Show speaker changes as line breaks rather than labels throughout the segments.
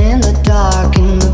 in the dark in the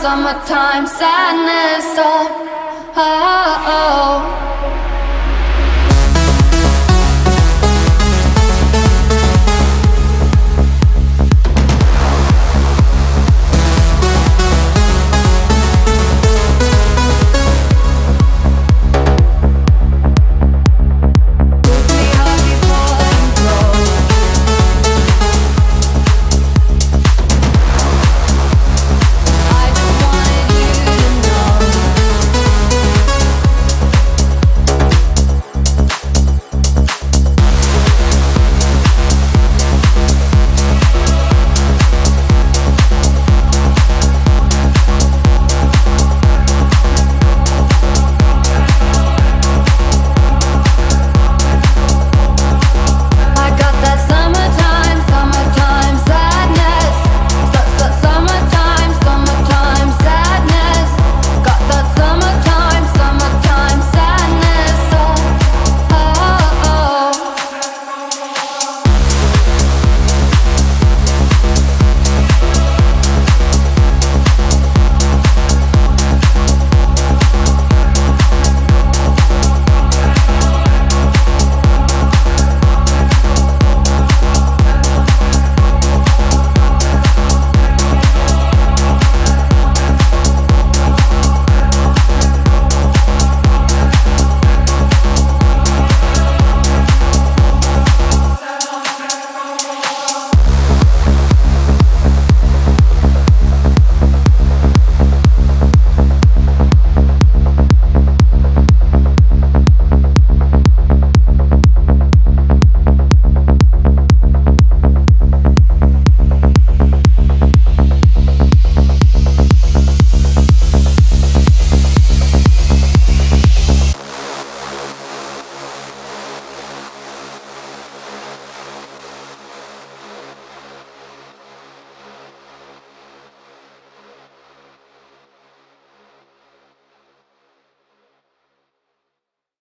summertime, sadness. Oh, oh, oh.